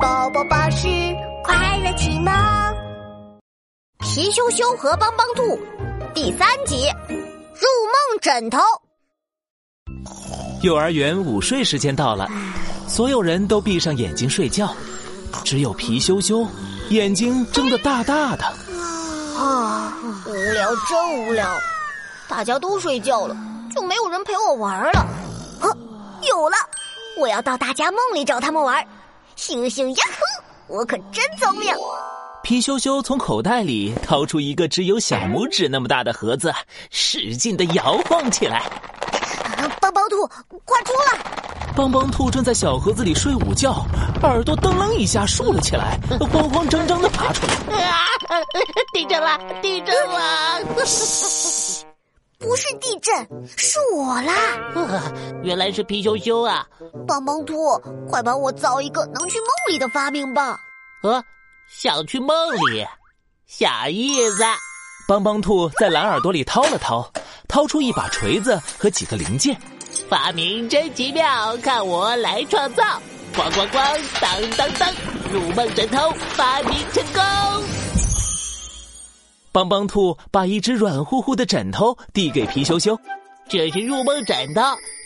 宝宝巴士快乐启蒙，皮羞羞和帮帮兔第三集入梦枕头。幼儿园午睡时间到了，所有人都闭上眼睛睡觉，只有皮羞羞眼睛睁得大大的。啊，无聊，真无聊！大家都睡觉了，就没有人陪我玩了。呵，有了！我要到大家梦里找他们玩。星星呀呼！我可真聪明。皮羞羞从口袋里掏出一个只有小拇指那么大的盒子，使劲的摇晃起来。帮帮兔，快出来！帮帮兔正在小盒子里睡午觉，耳朵噔楞一下竖了起来，慌慌张张的爬出来。啊！地震了！地震了！不是地震，是我啦！原来是皮羞羞啊！帮帮兔，快帮我造一个能去梦里的发明吧！呃，想去梦里，小意思。帮帮兔在蓝耳朵里掏了掏，掏出一把锤子和几个零件。发明真奇妙，看我来创造！咣咣咣，当当当，入梦枕头发明成功！帮帮兔把一只软乎乎的枕头递给皮羞羞，这是入梦枕头，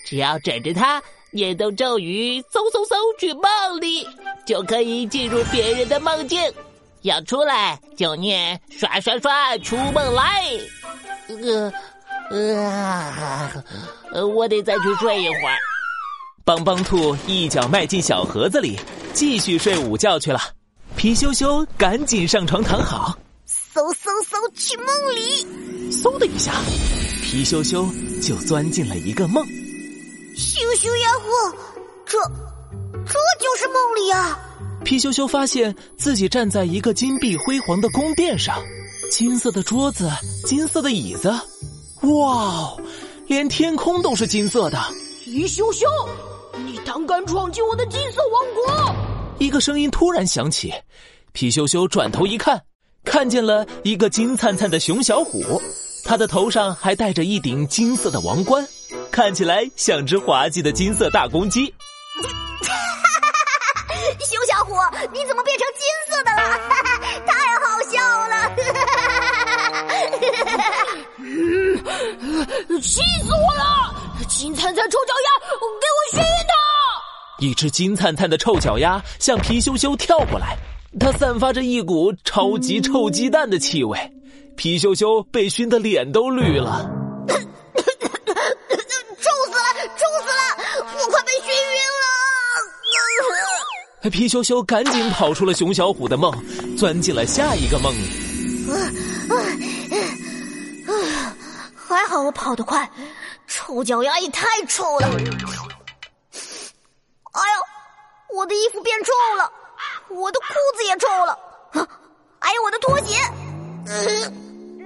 只要枕着它，念动咒语，嗖嗖嗖去梦里，就可以进入别人的梦境。要出来就念刷刷刷出梦来。呃呃，我得再去睡一会儿。帮帮兔一脚迈进小盒子里，继续睡午觉去了。皮羞羞赶紧上床躺好。嗖嗖嗖，去梦里！嗖的一下，皮羞羞就钻进了一个梦。羞羞呀呼，这这就是梦里啊！皮羞羞发现自己站在一个金碧辉煌的宫殿上，金色的桌子，金色的椅子，哇，连天空都是金色的。皮羞羞，你胆敢闯进我的金色王国！一个声音突然响起，皮羞羞转头一看。看见了一个金灿灿的熊小虎，他的头上还戴着一顶金色的王冠，看起来像只滑稽的金色大公鸡。熊小虎，你怎么变成金色的了？太好笑了！嗯，气死我了！金灿灿臭脚丫，给我熏熏它！一只金灿灿的臭脚丫向皮羞羞跳过来。它散发着一股超级臭鸡蛋的气味，皮羞羞被熏得脸都绿了，臭死了，臭死了，我快被熏晕了！皮羞羞赶紧跑出了熊小虎的梦，钻进了下一个梦里。还好我跑得快，臭脚丫也太臭了！哎呦，我的衣服变臭了！我的裤子也臭了，还有我的拖鞋，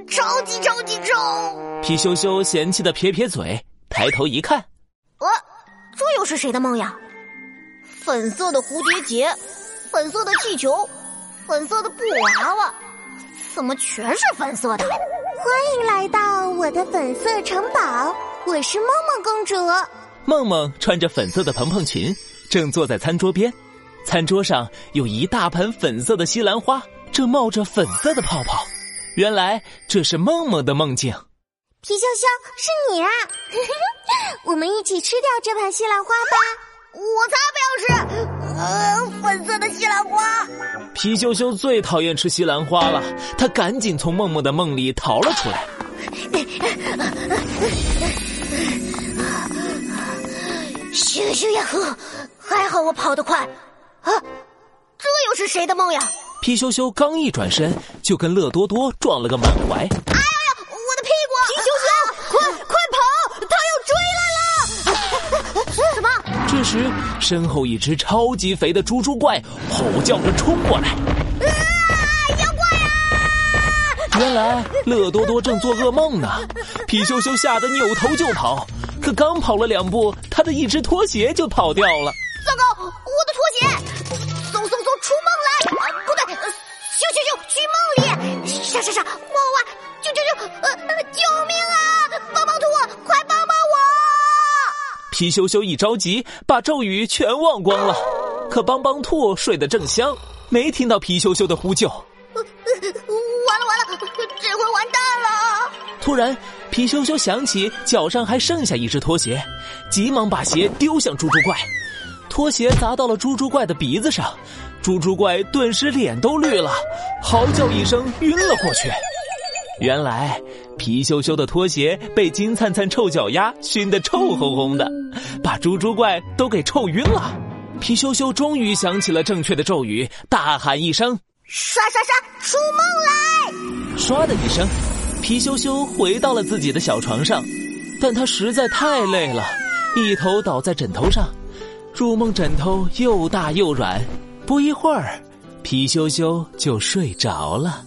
超级超级臭！皮羞羞嫌弃的撇撇嘴，抬头一看，呃，这又是谁的梦呀？粉色的蝴蝶结，粉色的气球，粉色的布娃娃，怎么全是粉色的？欢迎来到我的粉色城堡，我是梦梦公主。梦梦穿着粉色的蓬蓬裙，正坐在餐桌边。餐桌上有一大盆粉色的西兰花，正冒着粉色的泡泡。原来这是梦梦的梦境。皮羞羞，是你啊！我们一起吃掉这盘西兰花吧。我才不要吃！呃，粉色的西兰花。皮羞羞最讨厌吃西兰花了，他赶紧从梦梦的梦里逃了出来。咻咻呀呵，还好我跑得快。啊，这又是谁的梦呀？皮羞羞刚一转身，就跟乐多多撞了个满怀。哎呀呀，我的屁股！皮羞羞，快快跑！他要追来了！什么？这时，身后一只超级肥的猪猪怪吼叫着冲过来。啊！妖怪啊！原来乐多多正做噩梦呢。皮羞羞吓得扭头就跑，可刚跑了两步，他的一只拖鞋就跑掉了。糟糕，我的拖鞋！皮羞羞一着急，把咒语全忘光了。可邦邦兔睡得正香，没听到皮羞羞的呼救。完了完了，这回完蛋了！突然，皮羞羞想起脚上还剩下一只拖鞋，急忙把鞋丢向猪猪怪，拖鞋砸到了猪猪怪的鼻子上，猪猪怪顿时脸都绿了，嚎叫一声晕了过去。原来，皮羞羞的拖鞋被金灿灿臭脚丫熏得臭烘烘的，把猪猪怪都给臭晕了。皮羞羞终于想起了正确的咒语，大喊一声：“刷刷刷，出梦来！”唰的一声，皮羞羞回到了自己的小床上，但他实在太累了，一头倒在枕头上。入梦枕头又大又软，不一会儿，皮羞羞就睡着了。